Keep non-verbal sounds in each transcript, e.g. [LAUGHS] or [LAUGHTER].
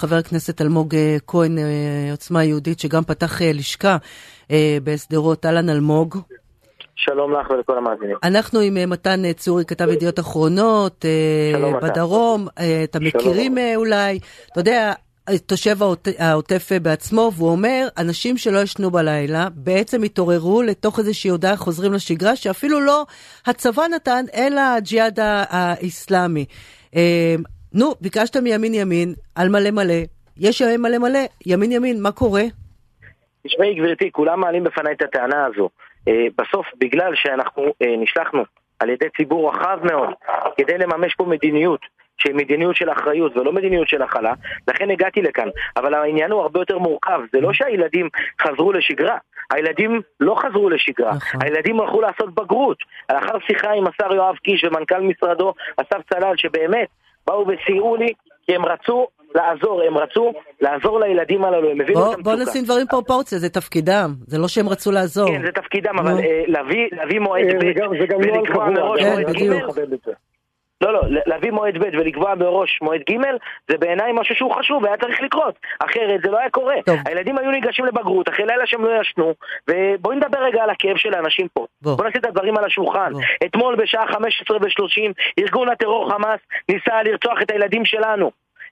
חבר הכנסת אלמוג כהן, עוצמה יהודית, שגם פתח לשכה בשדרות. אהלן אלמוג. שלום לך ולכל המאזינים. אנחנו עם מתן צורי, כתב ידיעות אחרונות, בדרום, אתם מכירים אולי, אתה יודע, תושב העוטף בעצמו, והוא אומר, אנשים שלא ישנו בלילה בעצם התעוררו לתוך איזושהי הודעה חוזרים לשגרה, שאפילו לא הצבא נתן, אלא הג'יהאד האיסלאמי. נו, ביקשת מימין ימין, על מלא מלא, יש ימין מלא מלא, ימין ימין, מה קורה? תשמעי גברתי, כולם מעלים בפניי את הטענה הזו. אה, בסוף, בגלל שאנחנו אה, נשלחנו על ידי ציבור רחב מאוד כדי לממש פה מדיניות שהיא מדיניות של אחריות ולא מדיניות של הכלה, לכן הגעתי לכאן. אבל העניין הוא הרבה יותר מורכב, זה לא שהילדים חזרו לשגרה, הילדים לא חזרו לשגרה, נכון. הילדים הלכו לעשות בגרות. לאחר שיחה עם השר יואב קיש ומנכ"ל משרדו, אסף צלל, שבאמת באו וסייעו לי, כי הם רצו לעזור, הם רצו לעזור לילדים הללו, הם הבינו את המצוקה. בוא נשים דברים פרופורציה, זה תפקידם, זה לא שהם רצו לעזור. כן, זה תפקידם, אבל אה, להביא מועד ב' ולקבוע מראש מועד ג', לא, לא, להביא מועד ב' ולקבוע מראש מועד ג' זה בעיניי משהו שהוא חשוב והיה צריך לקרות אחרת זה לא היה קורה טוב. הילדים היו ניגשים לבגרות אחרי לילה שהם לא ישנו ובואי נדבר רגע על הכאב של האנשים פה בוא, בוא נשים את הדברים על השולחן בוא. אתמול בשעה 15 ו-30 ארגון הטרור חמאס ניסה לרצוח את הילדים שלנו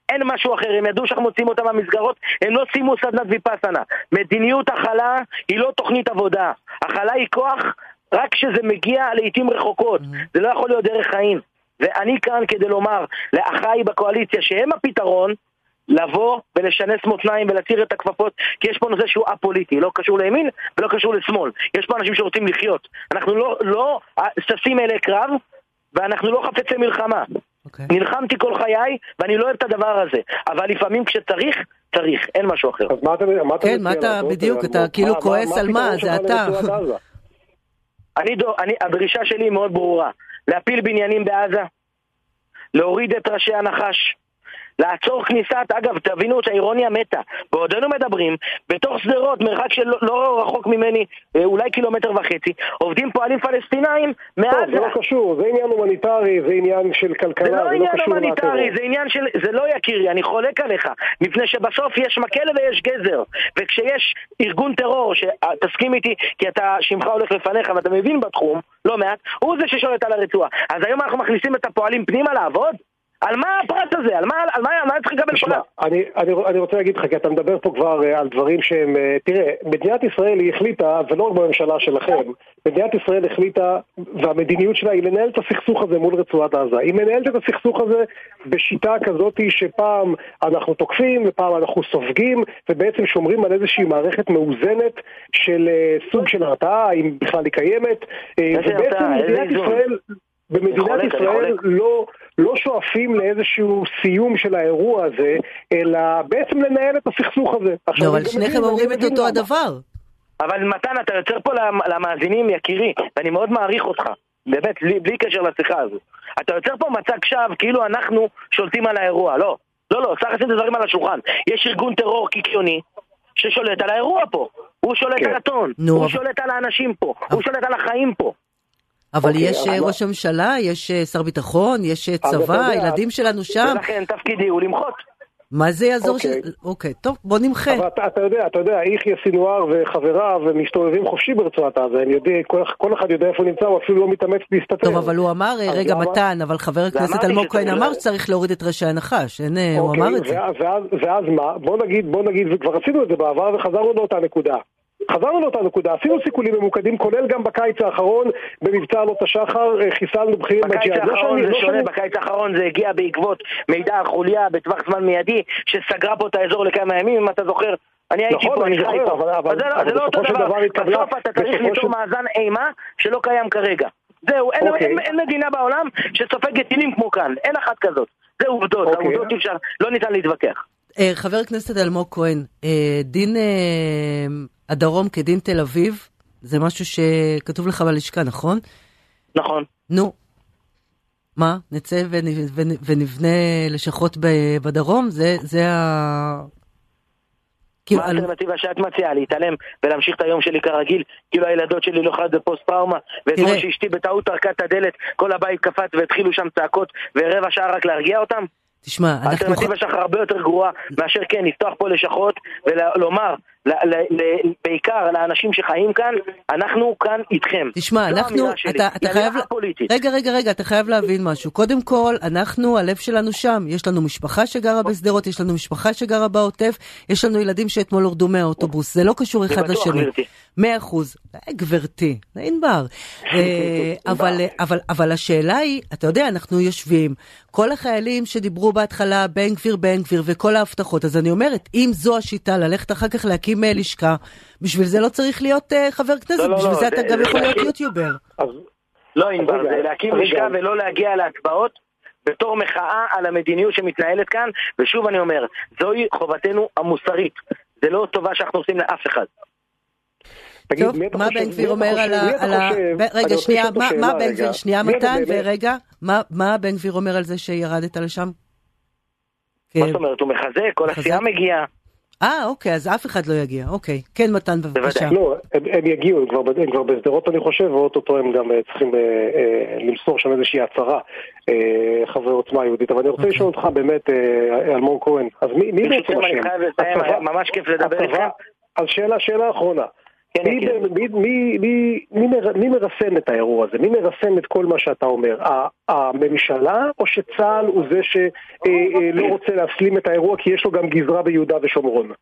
אין משהו אחר, הם ידעו שאנחנו מוציאים אותם מהמסגרות, הם לא סיימו סדנת ויפאסנה. מדיניות הכלה היא לא תוכנית עבודה. הכלה היא כוח רק כשזה מגיע לעיתים רחוקות. Mm-hmm. זה לא יכול להיות דרך חיים. ואני כאן כדי לומר לאחיי בקואליציה שהם הפתרון לבוא ולשנס מותניים ולהסיר את הכפפות כי יש פה נושא שהוא א-פוליטי, לא קשור לימין ולא קשור לשמאל. יש פה אנשים שרוצים לחיות. אנחנו לא, לא ששים אלי קרב ואנחנו לא חפצי מלחמה. okay. אוקיי. נלחמתי כל חיי ואני לא אוהב את הדבר הזה. אבל לפעמים כשצריך, צריך, אין משהו אחר. אז מה אתה, מה אתה כן, מה אתה בדיוק, אתה כאילו כועס על מה, זה אתה. אני, הדרישה שלי מאוד ברורה להפיל בניינים בעזה, להוריד את ראשי הנחש, לעצור כניסת, אגב, תבינו שהאירוניה מתה. בעודנו מדברים, בתוך שדרות, מרחק של לא, רחוק ממני, אה, אולי קילומטר וחצי, עובדים פועלים פלסטינאים מעזה. טוב, זה לא קשור, זה עניין הומניטרי, זה עניין של כלכלה, זה לא, זה לא עניין הומניטרי, זה עניין של... זה לא יקירי, אני חולק עליך, מפני שבסוף יש מקל ויש גזר, וכשיש ארגון טרור, שתסכים איתי, כי אתה, שמך הולך לפניך ואתה מבין בתחום, לא מעט, הוא זה ששולט על הרצועה. אז היום אנחנו מכניסים את הפועלים פנימה לעבוד? על מה הפרט הזה? על מה, על מה, על מה צריך לקבל פרט? אני, אני, אני רוצה להגיד לך, כי אתה מדבר פה כבר uh, על דברים שהם... Uh, תראה, מדינת ישראל היא החליטה, ולא רק בממשלה שלכם, מדינת ישראל החליטה, והמדיניות שלה היא לנהל את הסכסוך הזה מול רצועת עזה. היא מנהלת את הסכסוך הזה בשיטה כזאת שפעם אנחנו תוקפים ופעם אנחנו סופגים, ובעצם שומרים על איזושהי מערכת מאוזנת של uh, סוג של הרתעה, אם בכלל היא קיימת. Uh, ובעצם מדינת ישראל... במדינת ישראל לא, לא שואפים לאיזשהו סיום של האירוע הזה, אלא בעצם לנהל את הסכסוך הזה. לא, אבל שניכם אומרים את אותו הדבר. אבל מתן, אתה יוצר פה למאזינים, יקירי, ואני מאוד מעריך אותך, באמת, בלי, בלי קשר לשיחה הזו. אתה יוצר פה מצג שווא כאילו אנחנו שולטים על האירוע, לא. לא, לא, צריך לשים את הדברים על השולחן. יש ארגון טרור קיקיוני ששולט על האירוע פה. הוא שולט כן. על הטון, הוא שולט על האנשים פה, הוא שולט על החיים פה. אבל אוקיי, יש אה, ראש הממשלה, יש אה, שר ביטחון, יש אה, צבא, הילדים שלנו שם. ולכן תפקידי הוא למחות. מה זה יעזור אוקיי. ש... אוקיי, טוב, בוא נמחה. אבל אתה, אתה יודע, אתה יודע, יחיא סינואר וחבריו מסתובבים חופשי ברצועת עזה, הם יודעים, כל, כל אחד יודע איפה הוא נמצא, הוא אפילו לא מתאמץ להסתתר. טוב, אבל הוא אמר, רגע, מתן, אבל חבר הכנסת אלמוג כהן אמר שצריך להוריד את ראשי הנחש, אין, אוקיי, הוא אמר את זה. ואז, ואז מה? בוא נגיד, בוא נגיד, וכבר עשינו את זה בעבר וחזרנו לאותה נקודה. חזרנו לאותה נקודה, עשינו סיכולים ממוקדים, כולל גם בקיץ האחרון, במבצע עלות השחר, אה, חיסלנו בכירים בג'יהאד. בקיץ לא האחרון זה לא שונה, בקיץ האחרון זה הגיע בעקבות מידע החוליה בטווח זמן מיידי, שסגרה פה את האזור לכמה ימים, אם אתה זוכר. אני הייתי נכון, פה, אני חי פה. אבל, אבל, לא- זה לא אותו דבר, בסוף אתה צריך ליצור מאזן אימה שלא קיים כרגע. זהו, אין, אוקיי. אין, אין מדינה בעולם שסופגת טילים כמו כאן, אין אחת כזאת. זה עובדות, אוקיי. העובדות אי אפשר, לא ניתן להתווכח. אה, חבר הכנסת אלמוג כהן, אה, דין הדרום כדין תל אביב, זה משהו שכתוב לך בלשכה, נכון? נכון. נו, מה, נצא ונבנה לשכות בדרום? זה, זה ה... מה האלטרנטיבה שאת מציעה? להתעלם ולהמשיך את היום שלי כרגיל? כאילו הילדות שלי לא יכולות בפוסט טראומה? ואתמול שאשתי בטעות טרקה את הדלת, כל הבית קפץ והתחילו שם צעקות ורבע שעה רק להרגיע אותם? תשמע, אנחנו... האלטרנטיבה שלך הרבה יותר גרועה מאשר כן, לפתוח פה לשכות ולומר, בעיקר לאנשים שחיים כאן, אנחנו כאן איתכם. תשמע, אנחנו, אתה, אתה חייב... רגע, רגע, רגע, אתה חייב להבין משהו. קודם כל, אנחנו, הלב שלנו שם. יש לנו משפחה שגרה בשדרות, יש לנו משפחה שגרה בעוטף, יש לנו ילדים שאתמול הורדו מהאוטובוס. זה לא קשור אחד לשני. מאה אחוז. אה, גברתי, זה ענבר. אה, [LAUGHS] אבל השאלה היא, אתה יודע, אנחנו יושבים, כל החיילים שדיברו בהתחלה, בן גביר, בן גביר, וכל ההבטחות, אז אני אומרת, אם זו השיטה, ללכת אחר כך להקים לשכה, בשביל זה לא צריך להיות חבר כנסת, לא, לא, בשביל לא, זה אתה גם יכול להיות יוטיובר. לא, ענבר, זה להקים לשכה ולא להגיע להצבעות. בתור מחאה על המדיניות שמתנהלת כאן, ושוב אני אומר, זוהי חובתנו המוסרית. זה לא טובה שאנחנו עושים לאף אחד. טוב, מה בן גביר אומר על ה... רגע, שנייה, מה בן גביר, שנייה מתן, ורגע, מה בן גביר אומר על זה שירדת לשם? מה זאת אומרת, הוא מחזק, כל הסיעה מגיעה. אה, אוקיי, אז אף אחד לא יגיע. אוקיי. כן, מתן, בבקשה. לא, הם, הם יגיעו, הם כבר, הם כבר בשדרות, אני חושב, ואו-טו-טו הם גם אה, צריכים אה, אה, למסור שם איזושהי הצהרה, אה, חברי עוצמה יהודית. אבל אני רוצה אוקיי. לשאול אותך באמת, אה, אלמוג כהן, אז מי, מי בעצם אשם? אני חייב לסיים, ממש כיף לדבר איתכם. אז שאלה, שאלה אחרונה. כן, מי, כן. מי, מי, מי, מי, מי מרסן את האירוע הזה? מי מרסן את כל מה שאתה אומר? הממשלה או שצה"ל הוא זה שלא אה, רוצה להסלים את האירוע כי יש לו גם גזרה ביהודה ושומרון?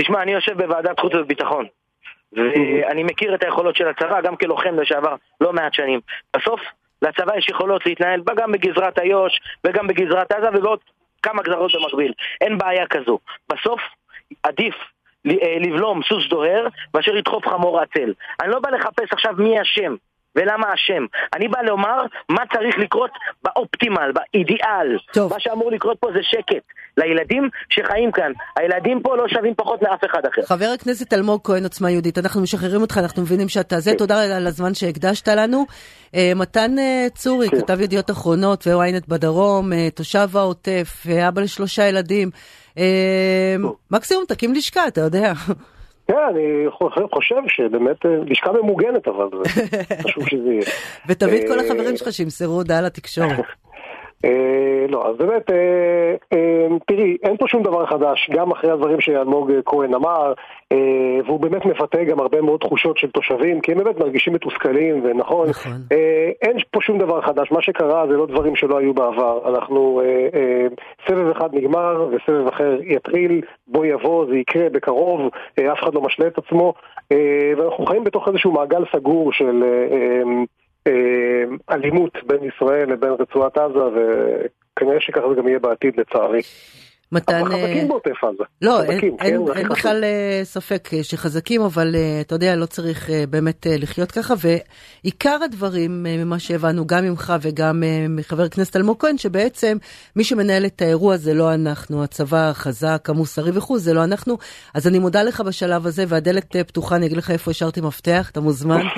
תשמע, אני יושב בוועדת חוץ וביטחון ואני מכיר את היכולות של הצבא גם כלוחם לשעבר לא מעט שנים. בסוף לצבא יש יכולות להתנהל גם בגזרת איו"ש וגם בגזרת עזה ובעוד כמה גזרות במקביל. אין בעיה כזו. בסוף עדיף אה, לבלום סוס דוהר מאשר לדחוף חמור עצל. אני לא בא לחפש עכשיו מי אשם ולמה אשם. אני בא לומר מה צריך לקרות באופטימל, באידיאל. טוב. מה שאמור לקרות פה זה שקט. לילדים שחיים כאן. הילדים פה לא שווים פחות מאף אחד אחר. חבר הכנסת אלמוג כהן, עוצמה יהודית, אנחנו משחררים אותך, אנחנו מבינים שאתה זה. תודה על הזמן שהקדשת לנו. Uh, מתן uh, צורי, כן. כתב ידיעות אחרונות ו-ynet בדרום, uh, תושב העוטף, אבא לשלושה ילדים. מקסימום תקים לשכה, אתה יודע. כן, אני חושב שבאמת לשכה ממוגנת, אבל [LAUGHS] חשוב שזה יהיה. ותביא את כל החברים שלך שימסרו הודעה לתקשורת. [LAUGHS] אה, לא, אז באמת, אה, אה, תראי, אין פה שום דבר חדש, גם אחרי הדברים שאלמוג כהן אמר, והוא באמת מפתה גם הרבה מאוד תחושות של תושבים, כי הם באמת מרגישים מתוסכלים, ונכון, נכון. אין פה שום דבר חדש, מה שקרה זה לא דברים שלא היו בעבר, אנחנו, סבב אחד נגמר וסבב אחר יתחיל, בוא יבוא, זה יקרה בקרוב, אף אחד לא משלה את עצמו, ואנחנו חיים בתוך איזשהו מעגל סגור של... אה, אלימות בין ישראל לבין רצועת עזה, וכנראה שככה זה גם יהיה בעתיד לצערי. מתן... אבל חזקים אה, בעוטף עזה. לא, חזקים, אין, כן, אין, אין בכלל אה, ספק שחזקים, אבל אתה יודע, לא צריך באמת לחיות ככה, ועיקר הדברים ממה שהבנו, גם ממך וגם מחבר הכנסת אלמוג כהן, שבעצם מי שמנהל את האירוע זה לא אנחנו, הצבא החזק, המוסרי וכו', זה לא אנחנו. אז אני מודה לך בשלב הזה, והדלת פתוחה, אני אגיד לך איפה השארתי מפתח, אתה מוזמן. [LAUGHS]